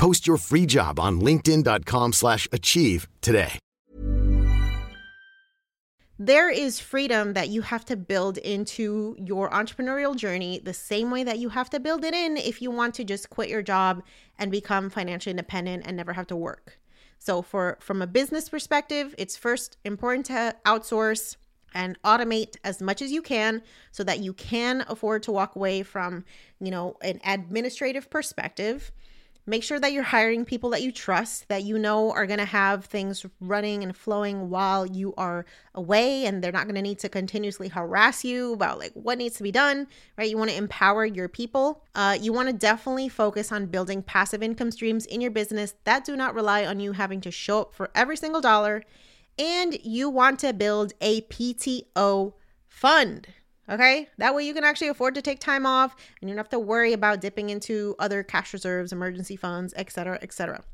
Post your free job on linkedin.com/achieve slash achieve today. There is freedom that you have to build into your entrepreneurial journey the same way that you have to build it in if you want to just quit your job and become financially independent and never have to work. So for from a business perspective, it's first important to outsource and automate as much as you can so that you can afford to walk away from, you know, an administrative perspective. Make sure that you're hiring people that you trust, that you know are going to have things running and flowing while you are away and they're not going to need to continuously harass you about like what needs to be done, right? You want to empower your people. Uh, you want to definitely focus on building passive income streams in your business that do not rely on you having to show up for every single dollar. And you want to build a PTO fund. Okay, that way you can actually afford to take time off and you don't have to worry about dipping into other cash reserves, emergency funds, etc., etc.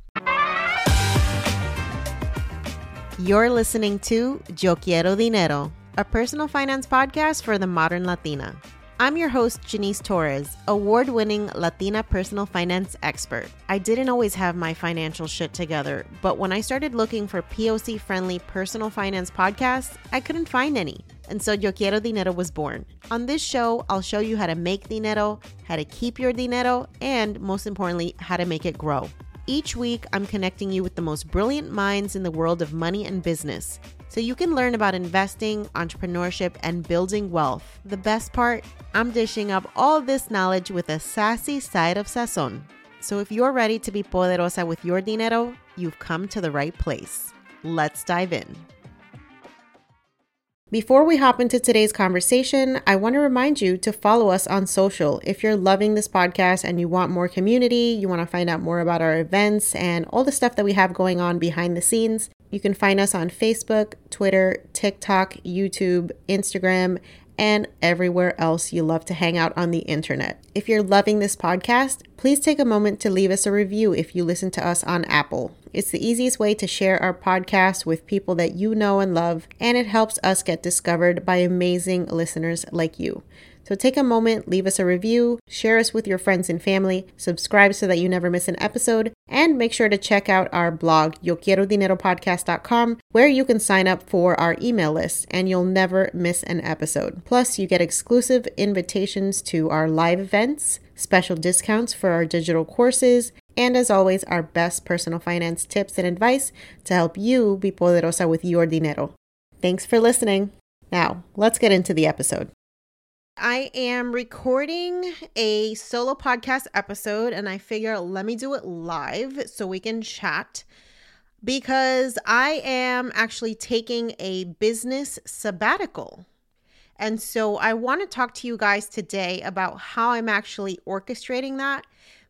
You're listening to Yo Quiero Dinero, a personal finance podcast for the modern Latina. I'm your host, Janice Torres, award winning Latina personal finance expert. I didn't always have my financial shit together, but when I started looking for POC friendly personal finance podcasts, I couldn't find any. And so Yo Quiero Dinero was born. On this show, I'll show you how to make dinero, how to keep your dinero, and most importantly, how to make it grow. Each week, I'm connecting you with the most brilliant minds in the world of money and business so you can learn about investing, entrepreneurship, and building wealth. The best part, I'm dishing up all this knowledge with a sassy side of sazon. So if you're ready to be poderosa with your dinero, you've come to the right place. Let's dive in. Before we hop into today's conversation, I want to remind you to follow us on social. If you're loving this podcast and you want more community, you want to find out more about our events and all the stuff that we have going on behind the scenes, you can find us on Facebook, Twitter, TikTok, YouTube, Instagram, and everywhere else you love to hang out on the internet. If you're loving this podcast, please take a moment to leave us a review if you listen to us on Apple. It's the easiest way to share our podcast with people that you know and love, and it helps us get discovered by amazing listeners like you. So take a moment, leave us a review, share us with your friends and family, subscribe so that you never miss an episode, and make sure to check out our blog, yoquierodineropodcast.com, where you can sign up for our email list and you'll never miss an episode. Plus, you get exclusive invitations to our live events, special discounts for our digital courses, and as always, our best personal finance tips and advice to help you be poderosa with your dinero. Thanks for listening. Now, let's get into the episode. I am recording a solo podcast episode and I figure let me do it live so we can chat. because I am actually taking a business sabbatical. And so I want to talk to you guys today about how I'm actually orchestrating that.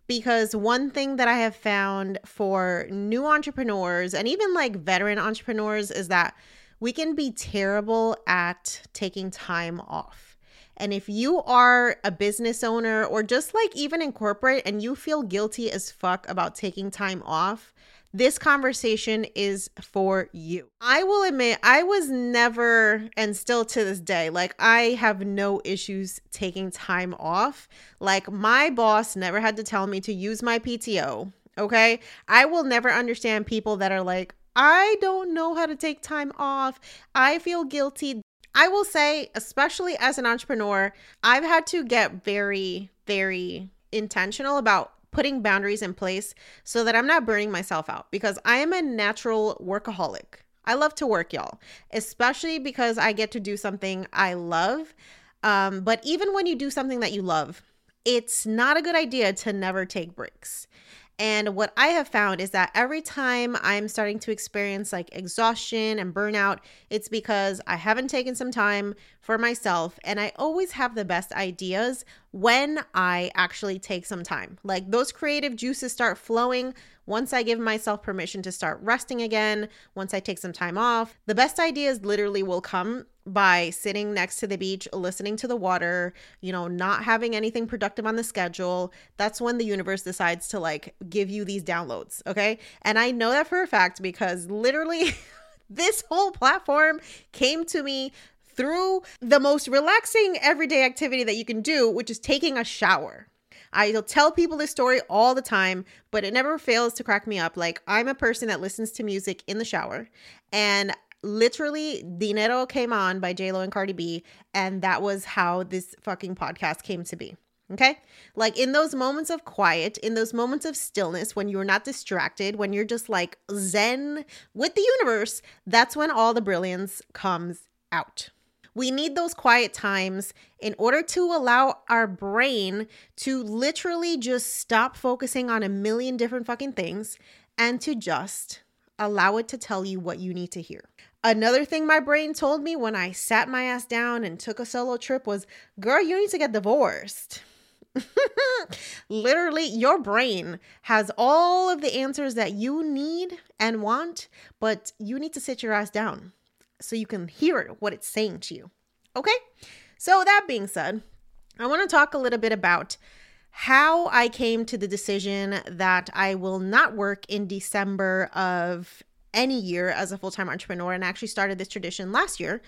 Because one thing that I have found for new entrepreneurs and even like veteran entrepreneurs is that we can be terrible at taking time off. And if you are a business owner or just like even in corporate and you feel guilty as fuck about taking time off, this conversation is for you. I will admit, I was never, and still to this day, like I have no issues taking time off. Like my boss never had to tell me to use my PTO. Okay. I will never understand people that are like, I don't know how to take time off. I feel guilty. I will say, especially as an entrepreneur, I've had to get very, very intentional about putting boundaries in place so that I'm not burning myself out because I am a natural workaholic. I love to work, y'all, especially because I get to do something I love. Um, but even when you do something that you love, it's not a good idea to never take breaks. And what I have found is that every time I'm starting to experience like exhaustion and burnout, it's because I haven't taken some time for myself. And I always have the best ideas when I actually take some time. Like those creative juices start flowing once I give myself permission to start resting again, once I take some time off. The best ideas literally will come by sitting next to the beach, listening to the water, you know, not having anything productive on the schedule, that's when the universe decides to like give you these downloads. Okay. And I know that for a fact because literally this whole platform came to me through the most relaxing everyday activity that you can do, which is taking a shower. I'll tell people this story all the time, but it never fails to crack me up. Like, I'm a person that listens to music in the shower, and literally Dinero came on by JLo and Cardi B, and that was how this fucking podcast came to be. Okay? Like in those moments of quiet, in those moments of stillness, when you're not distracted, when you're just like zen with the universe, that's when all the brilliance comes out. We need those quiet times in order to allow our brain to literally just stop focusing on a million different fucking things and to just allow it to tell you what you need to hear. Another thing my brain told me when I sat my ass down and took a solo trip was, girl, you need to get divorced. Literally, your brain has all of the answers that you need and want, but you need to sit your ass down so you can hear what it's saying to you. Okay? So, that being said, I want to talk a little bit about how I came to the decision that I will not work in December of any year as a full time entrepreneur and actually started this tradition last year.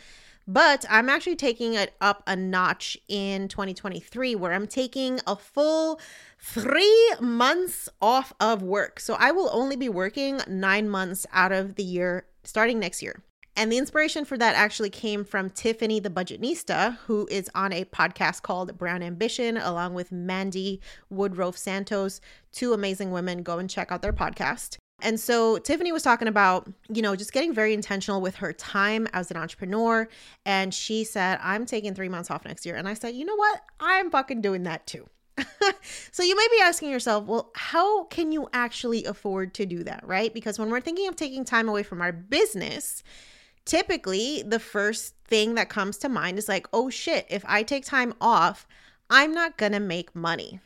But I'm actually taking it up a notch in 2023 where I'm taking a full three months off of work. So I will only be working nine months out of the year starting next year. And the inspiration for that actually came from Tiffany the Budgetnista, who is on a podcast called Brown Ambition, along with Mandi Woodruff Santos, two amazing women. Go and check out their podcast. And so Tiffany was talking about, you know, just getting very intentional with her time as an entrepreneur. And she said, I'm taking three months off next year. And I said, you know what? I'm fucking doing that too. so you may be asking yourself, well, how can you actually afford to do that, right? Because when we're thinking of taking time away from our business, typically the first thing that comes to mind is like, oh shit, if I take time off, I'm not gonna make money.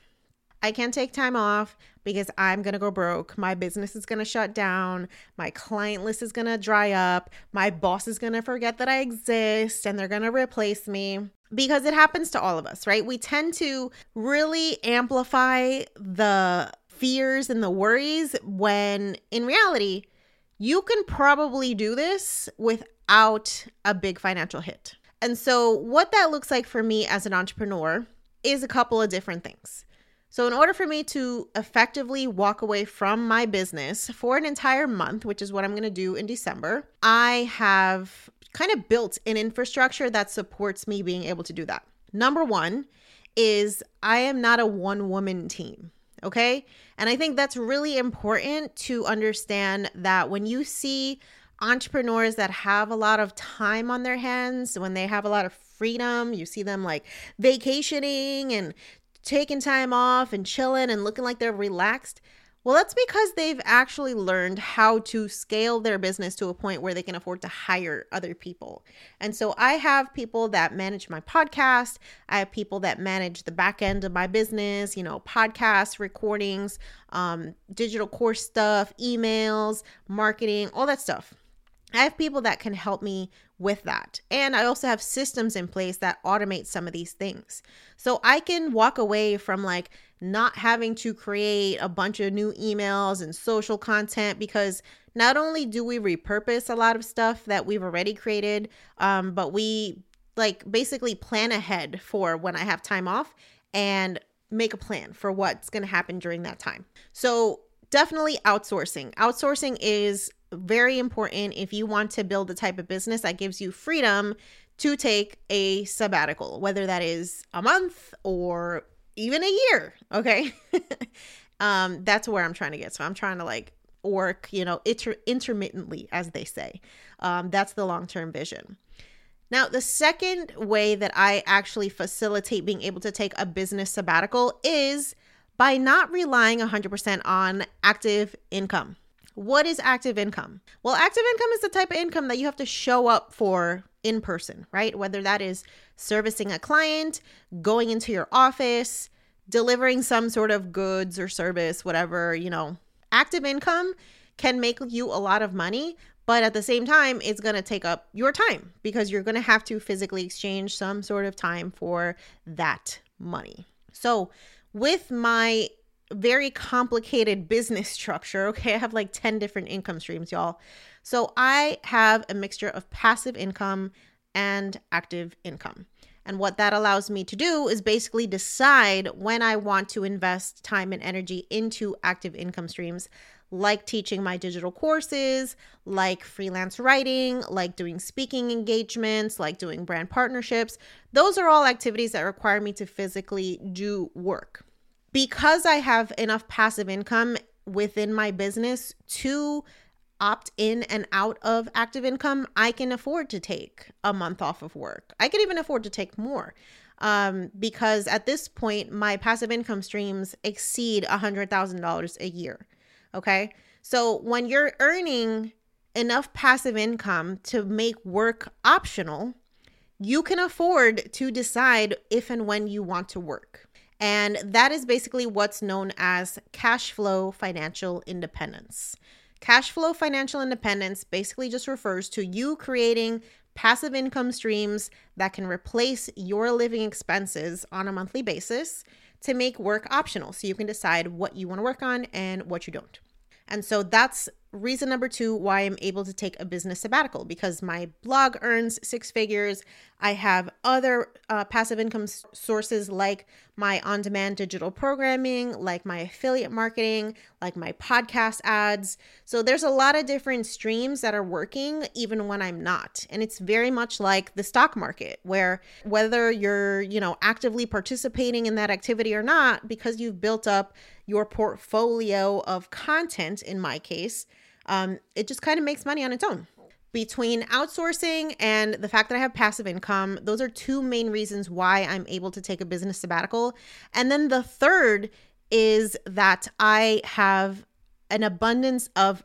I can't take time off because I'm going to go broke. My business is going to shut down. My client list is going to dry up. My boss is going to forget that I exist and they're going to replace me because it happens to all of us, right? We tend to really amplify the fears and the worries when in reality, you can probably do this without a big financial hit. And so, what that looks like for me as an entrepreneur is a couple of different things. So, in order for me to effectively walk away from my business for an entire month, which is what I'm going to do in December, I have kind of built an infrastructure that supports me being able to do that. Number one is I am not a one woman team. Okay. And I think that's really important to understand that when you see entrepreneurs that have a lot of time on their hands, when they have a lot of freedom, you see them like vacationing and taking time off and chilling and looking like they're relaxed, Well, that's because they've actually learned how to scale their business to a point where they can afford to hire other people. And so I have people that manage my podcast, I have people that manage the back end of my business, you know, podcast recordings, um, digital course stuff, emails, marketing, all that stuff. I have people that can help me with that. And I also have systems in place that automate some of these things. So I can walk away from like not having to create a bunch of new emails and social content because not only do we repurpose a lot of stuff that we've already created, um, but we like basically plan ahead for when I have time off and make a plan for what's going to happen during that time. So definitely outsourcing. Outsourcing is very important if you want to build the type of business that gives you freedom to take a sabbatical, whether that is a month or even a year. Okay. um, that's where I'm trying to get. So I'm trying to like work, you know, inter- intermittently, as they say. Um, that's the long term vision. Now, the second way that I actually facilitate being able to take a business sabbatical is by not relying 100% on active income. What is active income? Well, active income is the type of income that you have to show up for in person, right? Whether that is servicing a client, going into your office, delivering some sort of goods or service, whatever, you know. Active income can make you a lot of money, but at the same time, it's going to take up your time because you're going to have to physically exchange some sort of time for that money. So, with my very complicated business structure. Okay, I have like 10 different income streams, y'all. So I have a mixture of passive income and active income. And what that allows me to do is basically decide when I want to invest time and energy into active income streams, like teaching my digital courses, like freelance writing, like doing speaking engagements, like doing brand partnerships. Those are all activities that require me to physically do work because I have enough passive income within my business to opt in and out of active income, I can afford to take a month off of work. I can even afford to take more um, because at this point, my passive income streams exceed $100,000 a year. Okay. So when you're earning enough passive income to make work optional, you can afford to decide if and when you want to work. And that is basically what's known as cash flow financial independence. Cash flow financial independence basically just refers to you creating passive income streams that can replace your living expenses on a monthly basis to make work optional. So you can decide what you want to work on and what you don't. And so that's reason number two why I'm able to take a business sabbatical because my blog earns six figures. I have other uh, passive income sources like my on demand digital programming, like my affiliate marketing, like my podcast ads. So there's a lot of different streams that are working even when I'm not. And it's very much like the stock market where whether you're, you know, actively participating in that activity or not, because you've built up your portfolio of content, in my case, um, it just kind of makes money on its own. Between outsourcing and the fact that I have passive income, those are two main reasons why I'm able to take a business sabbatical. And then the third is that I have an abundance of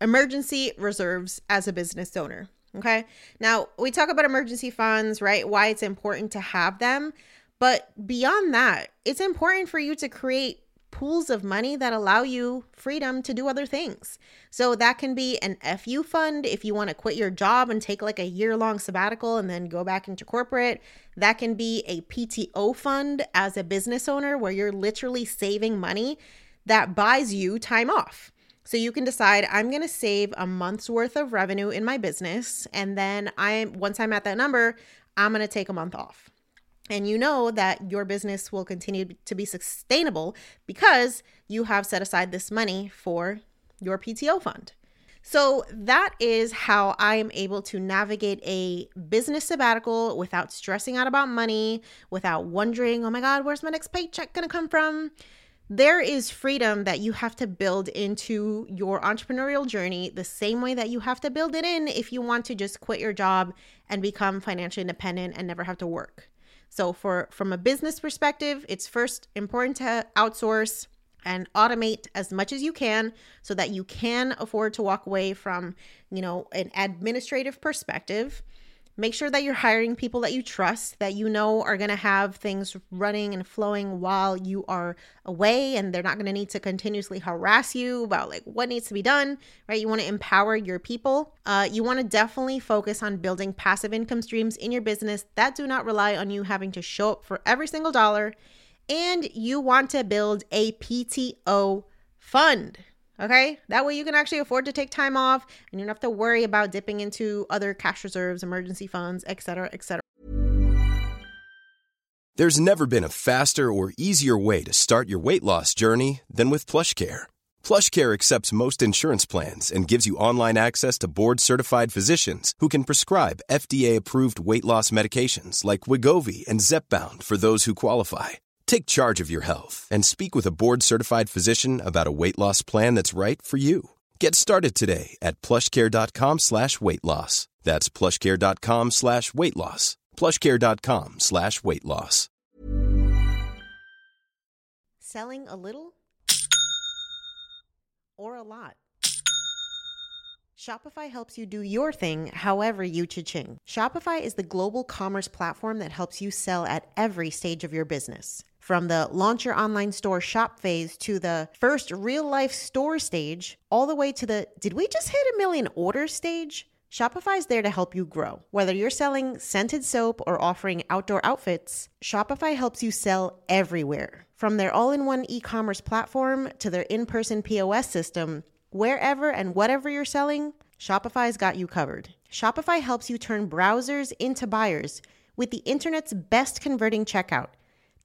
emergency reserves as a business owner. Okay. Now, we talk about emergency funds, right? Why it's important to have them. But beyond that, it's important for you to create pools of money that allow you freedom to do other things. So that can be an FU fund if you want to quit your job and take like a year long sabbatical and then go back into corporate. That can be a PTO fund as a business owner where you're literally saving money that buys you time off. So you can decide I'm going to save a month's worth of revenue in my business and then I once I'm at that number, I'm going to take a month off and you know that your business will continue to be sustainable because you have set aside this money for your PTO fund. So that is how I am able to navigate a business sabbatical without stressing out about money, without wondering, oh my God, where's my next paycheck gonna come from? There is freedom that you have to build into your entrepreneurial journey the same way that you have to build it in if you want to just quit your job and become financially independent and never have to work. So for from a business perspective, it's first important to outsource, and automate as much as you can so that you can afford to walk away from, you know, an administrative perspective Make sure that you're hiring people that you trust, that you know are going to have things running and flowing while you are away and they're not going to need to continuously harass you about like what needs to be done, right? You want to empower your people. Uh, you want to definitely focus on building passive income streams in your business that do not rely on you having to show up for every single dollar. And you want to build a PTO fund. Okay, that way you can actually afford to take time off and you don't have to worry about dipping into other cash reserves, emergency funds, etc., etc. There's never been a faster or easier way to start your weight loss journey than with PlushCare. PlushCare accepts most insurance plans and gives you online access to board-certified physicians who can prescribe FDA-approved weight loss medications like Wegovy and Zepbound for those who qualify Take charge of your health and speak with a board certified physician about a weight loss plan that's right for you. Get started today at plushcare.com slash weight loss. That's plushcare.com slash weight loss. Plushcare.com slash weight loss. Selling a little or a lot. Shopify helps you do your thing however you cha-ching. Shopify is the global commerce platform that helps you sell at every stage of your business from the launch your online store shop phase to the first real life store stage, all the way to the did we just hit a million orders stage? Shopify is there to help you grow. Whether you're selling scented soap or offering outdoor outfits, Shopify helps you sell everywhere. From their all in one e commerce platform to their in person POS system, wherever and whatever you're selling, Shopify's got you covered. Shopify helps you turn browsers into buyers with the internet's best converting checkout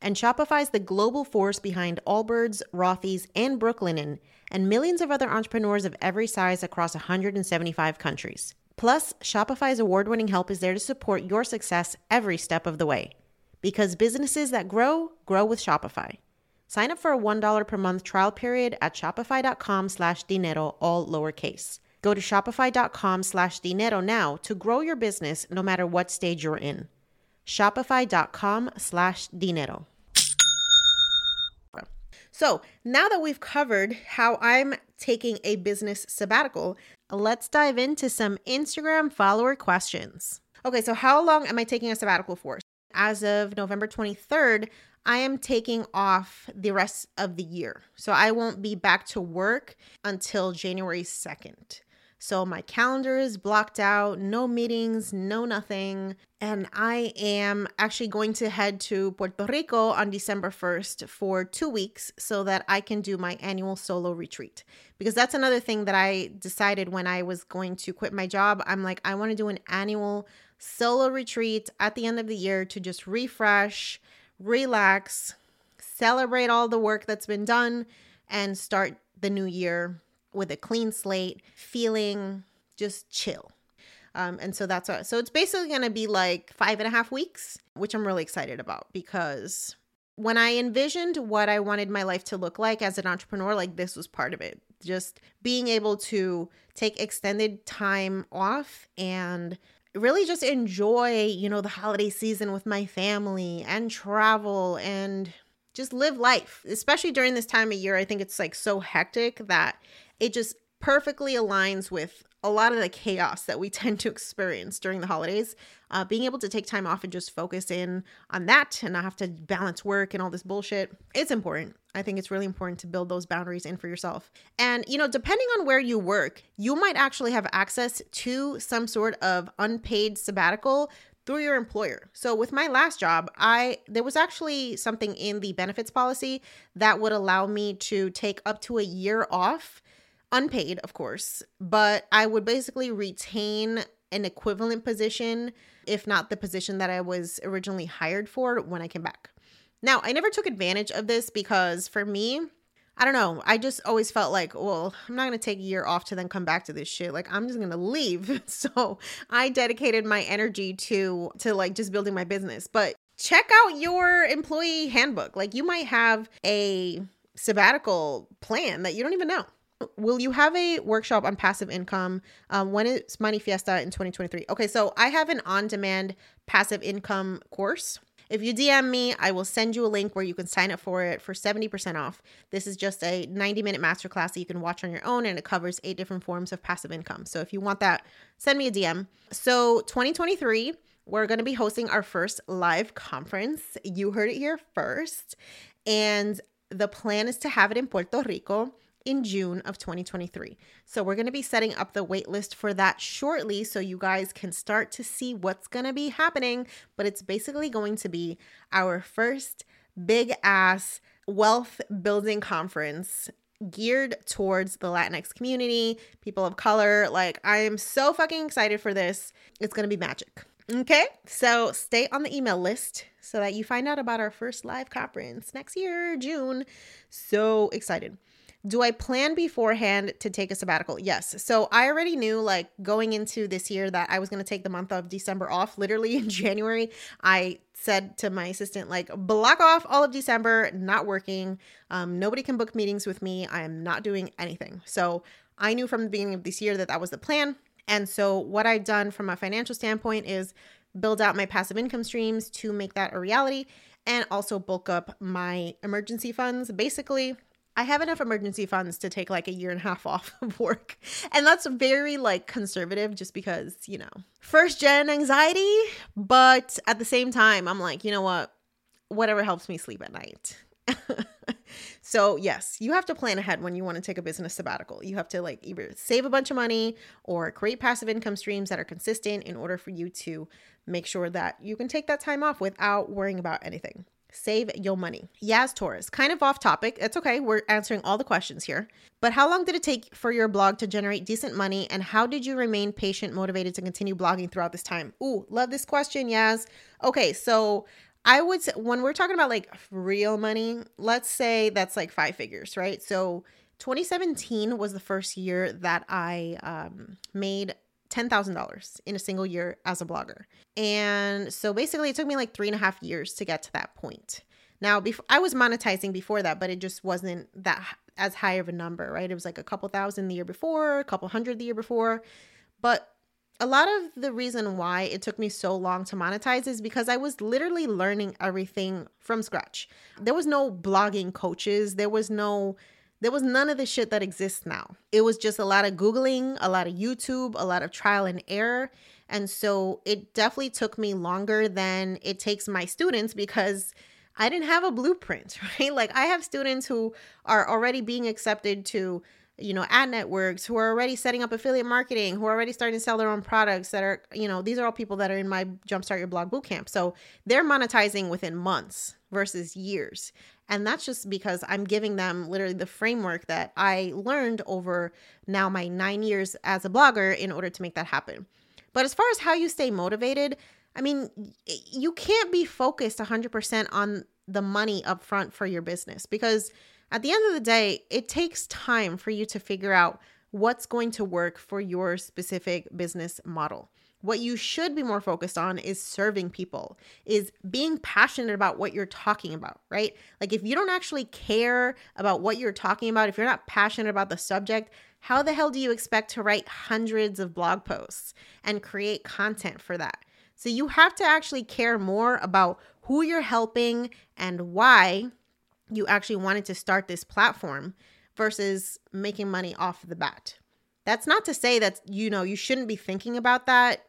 and Shopify is the global force behind Allbirds, Rothy's, and Brooklinen and millions of other entrepreneurs of every size across 175 countries. Plus, Shopify's award winning help is there to support your success every step of the way. Because businesses that grow, grow with Shopify. Sign up for a $1 per month trial period at shopify.com slash dinero, all lowercase. Go to shopify.com slash dinero now to grow your business no matter what stage you're in. Shopify.com slash dinero. So now that we've covered how I'm taking a business sabbatical, let's dive into some Instagram follower questions. Okay, so how long am I taking a sabbatical for? As of November 23rd, I am taking off the rest of the year. So I won't be back to work until January 2nd. So my calendar is blocked out, no meetings, no nothing. And I am actually going to head to Puerto Rico on December 1st for two weeks so that I can do my annual solo retreat. Because that's another thing that I decided when I was going to quit my job. I'm like, I want to do an annual solo retreat at the end of the year to just refresh, relax, celebrate all the work that's been done, and start the new year with a clean slate, feeling just chill. Um, and so that's what, so it's basically going to be like five and a half weeks, which I'm really excited about because when I envisioned what I wanted my life to look like as an entrepreneur, like this was part of it. Just being able to take extended time off and really just enjoy, you know, the holiday season with my family and travel and just live life, especially during this time of year. I think it's like so hectic that it just perfectly aligns with a lot of the chaos that we tend to experience during the holidays. Uh, being able to take time off and just focus in on that and not have to balance work and all this bullshit, it's important. I think it's really important to build those boundaries in for yourself. And, you know, depending on where you work, you might actually have access to some sort of unpaid sabbatical through your employer. So with my last job, I there was actually something in the benefits policy that would allow me to take up to a year off unpaid, of course, but I would basically retain an equivalent position, if not the position that I was originally hired for when I came back. Now, I never took advantage of this because for me, I don't know. I just always felt like, well, I'm not going to take a year off to then come back to this shit. Like I'm just going to leave. So, I dedicated my energy to to like just building my business. But check out your employee handbook. Like you might have a sabbatical plan that you don't even know. Will you have a workshop on passive income? Um, when is Money Fiesta in 2023? Okay, so I have an on demand passive income course. If you DM me, I will send you a link where you can sign up for it for 70% off. This is just a 90 minute masterclass that you can watch on your own and it covers eight different forms of passive income. So if you want that, send me a DM. So 2023, we're going to be hosting our first live conference. You heard it here first. And the plan is to have it in Puerto Rico in June of 2023. So we're going to be setting up the waitlist for that shortly so you guys can start to see what's going to be happening, but it's basically going to be our first big ass wealth building conference geared towards the Latinx community, people of color. Like I am so fucking excited for this. It's going to be magic. Okay? So stay on the email list so that you find out about our first live conference next year, June. So excited. Do I plan beforehand to take a sabbatical? Yes. So I already knew, like, going into this year that I was going to take the month of December off. Literally in January, I said to my assistant, like, block off all of December, not working. Um, nobody can book meetings with me. I am not doing anything. So I knew from the beginning of this year that that was the plan. And so what I've done from a financial standpoint is build out my passive income streams to make that a reality and also bulk up my emergency funds. Basically, I have enough emergency funds to take like a year and a half off of work. And that's very like conservative just because, you know, first gen anxiety. But at the same time, I'm like, you know what? Whatever helps me sleep at night. so, yes, you have to plan ahead when you want to take a business sabbatical. You have to like either save a bunch of money or create passive income streams that are consistent in order for you to make sure that you can take that time off without worrying about anything. Save your money. Yaz Torres, kind of off topic. It's okay. We're answering all the questions here. But how long did it take for your blog to generate decent money? And how did you remain patient, motivated to continue blogging throughout this time? Ooh, love this question, Yaz. Okay, so I would say when we're talking about like real money, let's say that's like five figures, right? So 2017 was the first year that I um, made $10,000 in a single year as a blogger. And so basically, it took me like three and a half years to get to that point. Now, before I was monetizing before that, but it just wasn't that as high of a number, right? It was like a couple thousand the year before, a couple hundred the year before. But a lot of the reason why it took me so long to monetize is because I was literally learning everything from scratch. There was no blogging coaches, there was no there was none of the shit that exists now. It was just a lot of Googling, a lot of YouTube, a lot of trial and error. And so it definitely took me longer than it takes my students because I didn't have a blueprint, right? Like I have students who are already being accepted to you know ad networks who are already setting up affiliate marketing who are already starting to sell their own products that are you know these are all people that are in my jumpstart your blog bootcamp so they're monetizing within months versus years and that's just because I'm giving them literally the framework that I learned over now my nine years as a blogger in order to make that happen. But as far as how you stay motivated, I mean, you can't be focused 100% on the money up front for your business because at the end of the day, it takes time for you to figure out what's going to work for your specific business model. What you should be more focused on is serving people, is being passionate about what you're talking about, right? Like if you don't actually care about what you're talking about, if you're not passionate about the subject, how the hell do you expect to write hundreds of blog posts and create content for that? So you have to actually care more about who you're helping and why you actually wanted to start this platform versus making money off the bat. That's not to say that you know you shouldn't be thinking about that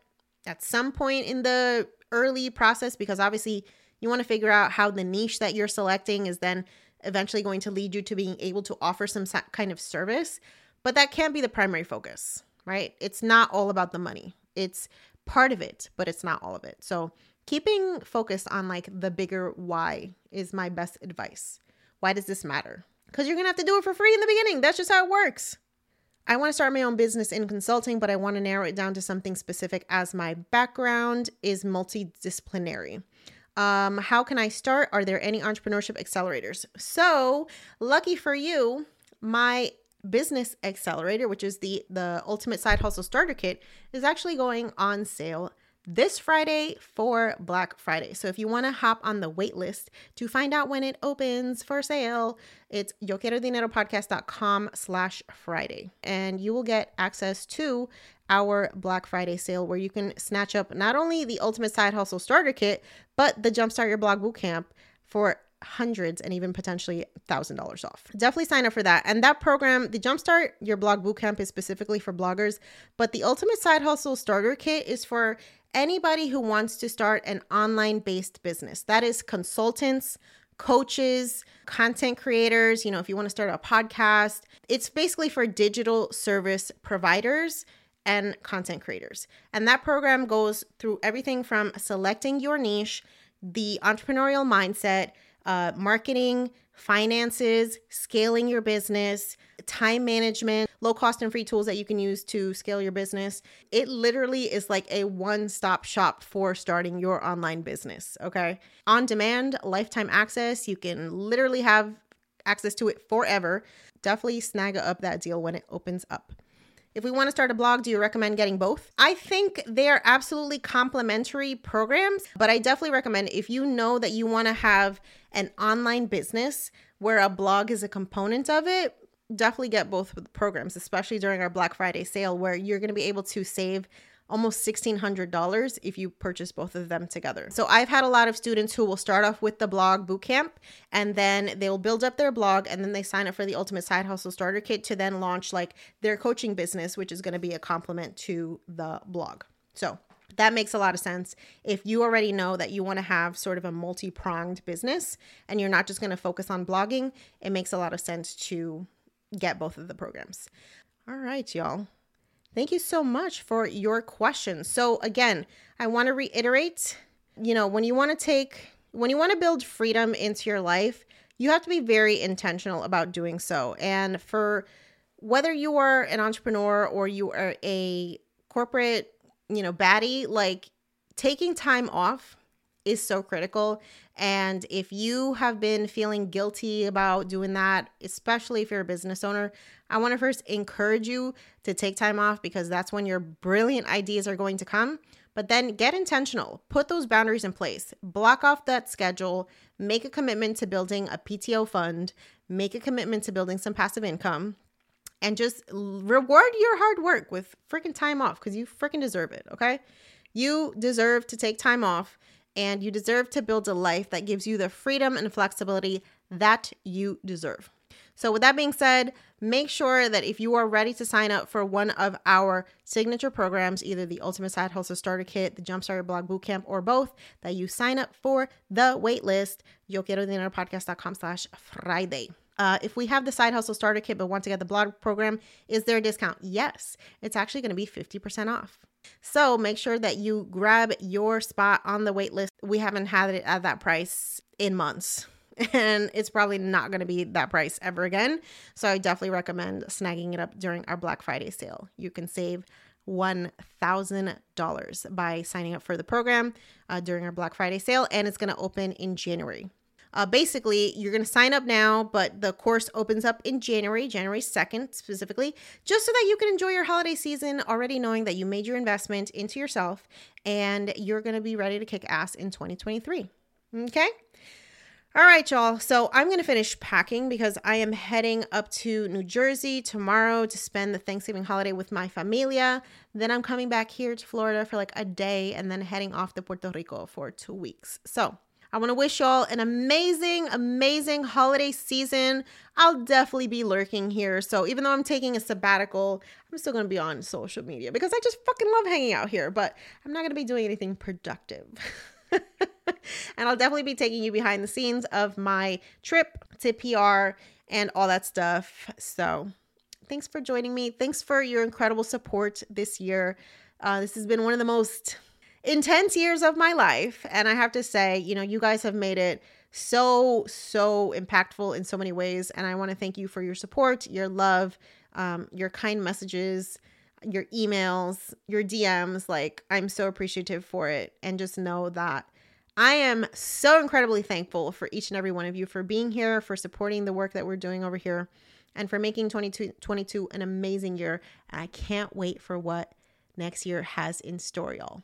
at some point in the early process because obviously you want to figure out how the niche that you're selecting is then eventually going to lead you to being able to offer some kind of service. But that can't be the primary focus, right? It's not all about the money. It's part of it, but it's not all of it. So keeping focused on like the bigger why is my best advice. Why does this matter? Because you're going to have to do it for free in the beginning. That's just how it works. I want to start my own business in consulting, but I want to narrow it down to something specific as my background is multidisciplinary. Um, how can I start? Are there any entrepreneurship accelerators? So, lucky for you, my business accelerator, which is the the ultimate side hustle starter kit, is actually going on sale this Friday for Black Friday. So if you want to hop on the wait list to find out when it opens for sale, it's yoquierodineropodcast.com slash Friday. And you will get access to our Black Friday sale where you can snatch up not only the Ultimate Side Hustle Starter Kit, but the Jumpstart Your Blog Bootcamp for hundreds and even potentially thousand dollars off. Definitely sign up for that. And that program, the Jumpstart Your Blog Bootcamp, is specifically for bloggers, but the Ultimate Side Hustle Starter Kit is for anybody who wants to start an online based business. That is consultants, coaches, content creators, you know, if you want to start a podcast, it's basically for digital service providers and content creators. And that program goes through everything from selecting your niche, the entrepreneurial mindset, uh, marketing, finances, scaling your business, time management, low cost and free tools that you can use to scale your business. It literally is like a one stop shop for starting your online business. Okay. On demand, lifetime access. You can literally have access to it forever. Definitely snag up that deal when it opens up. If we want to start a blog, do you recommend getting both? I think they are absolutely complementary programs, but I definitely recommend if you know that you want to have an online business where a blog is a component of it, definitely get both programs, especially during our Black Friday sale, where you're going to be able to save almost $1,600 if you purchase both of them together. So I've had a lot of students who will start off with the blog bootcamp and then they'll build up their blog and then they sign up for the Ultimate Side Hustle Starter Kit to then launch like their coaching business, which is going to be a complement to the blog. So that makes a lot of sense. If you already know that you want to have sort of a multi pronged business and you're not just going to focus on blogging, it makes a lot of sense to get both of the programs. All right, y'all. Thank you so much for your questions. So, again, I want to reiterate you know, when you want to take, when you want to build freedom into your life, you have to be very intentional about doing so. And for whether you are an entrepreneur or you are a corporate you know, baddie, like taking time off is so critical. And if you have been feeling guilty about doing that, especially if you're a business owner, I want to first encourage you to take time off because that's when your brilliant ideas are going to come. But then get intentional, put those boundaries in place, block off that schedule, make a commitment to building a PTO fund, make a commitment to building some passive income, and just reward your hard work with freaking time off because you freaking deserve it, okay? You deserve to take time off and you deserve to build a life that gives you the freedom and flexibility that you deserve. So, with that being said, make sure that if you are ready to sign up for one of our signature programs, either the Ultimate Side Hustle Starter Kit, the Jumpstart Blog Bootcamp, or both, that you sign up for the waitlist, yoquierodineropodcast.com slash Friday. Uh, if we have the side hustle starter kit but want to get the blog program, is there a discount? Yes, it's actually going to be 50% off. So make sure that you grab your spot on the wait list. We haven't had it at that price in months. And it's probably not going to be that price ever again. So I definitely recommend snagging it up during our Black Friday sale. You can save $1,000 by signing up for the program uh, during our Black Friday sale, and it's going to open in January. Uh, basically, you're going to sign up now, but the course opens up in January, January 2nd specifically, just so that you can enjoy your holiday season already knowing that you made your investment into yourself and you're going to be ready to kick ass in 2023. Okay? All right, y'all. So I'm going to finish packing because I am heading up to New Jersey tomorrow to spend the Thanksgiving holiday with my familia. Then I'm coming back here to Florida for like a day and then heading off to Puerto Rico for two weeks. So I want to wish y'all an amazing, amazing holiday season. I'll definitely be lurking here. So even though I'm taking a sabbatical, I'm still going to be on social media because I just fucking love hanging out here, but I'm not going to be doing anything productive. and I'll definitely be taking you behind the scenes of my trip to PR and all that stuff. So thanks for joining me. Thanks for your incredible support this year. Uh, this has been one of the most intense years of my life. And I have to say, you know, you guys have made it so, so impactful in so many ways. And I want to thank you for your support, your love, um, your kind messages, your emails, your DMs. Like, I'm so appreciative for it. And just know that I am so incredibly thankful for each and every one of you for being here, for supporting the work that we're doing over here, and for making 2022 an amazing year. I can't wait for what next year has in store, y'all.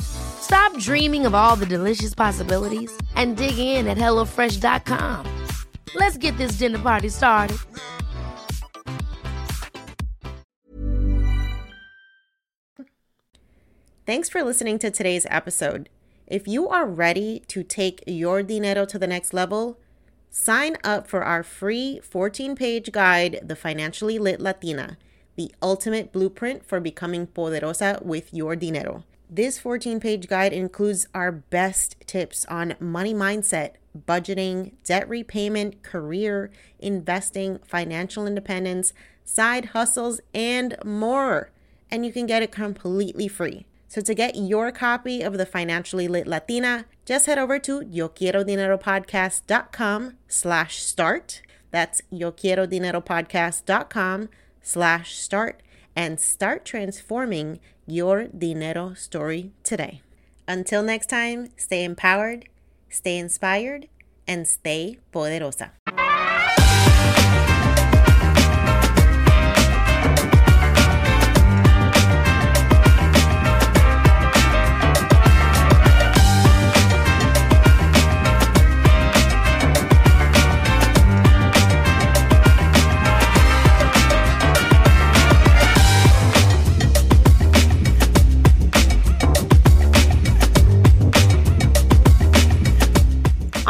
Stop dreaming of all the delicious possibilities and dig in at HelloFresh.com. Let's get this dinner party started. Thanks for listening to today's episode. If you are ready to take your dinero to the next level, sign up for our free 14 page guide, The Financially Lit Latina, the ultimate blueprint for becoming poderosa with your dinero. This 14 page guide includes our best tips on money mindset, budgeting, debt repayment, career, investing, financial independence, side hustles, and more. And you can get it completely free. So to get your copy of the Financially Lit Latina, just head over to YoQuieroDineroPodcast.com slash start. That's YoQuieroDineroPodcast.com slash start and start transforming your dinero story today. Until next time, stay empowered, stay inspired, and stay poderosa.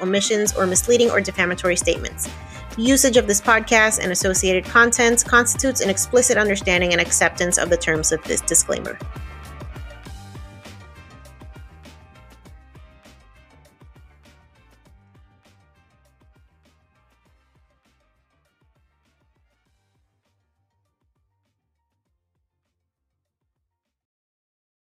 omissions, or misleading or defamatory statements. Usage of this podcast and associated contents constitutes an explicit understanding and acceptance of the terms of this disclaimer.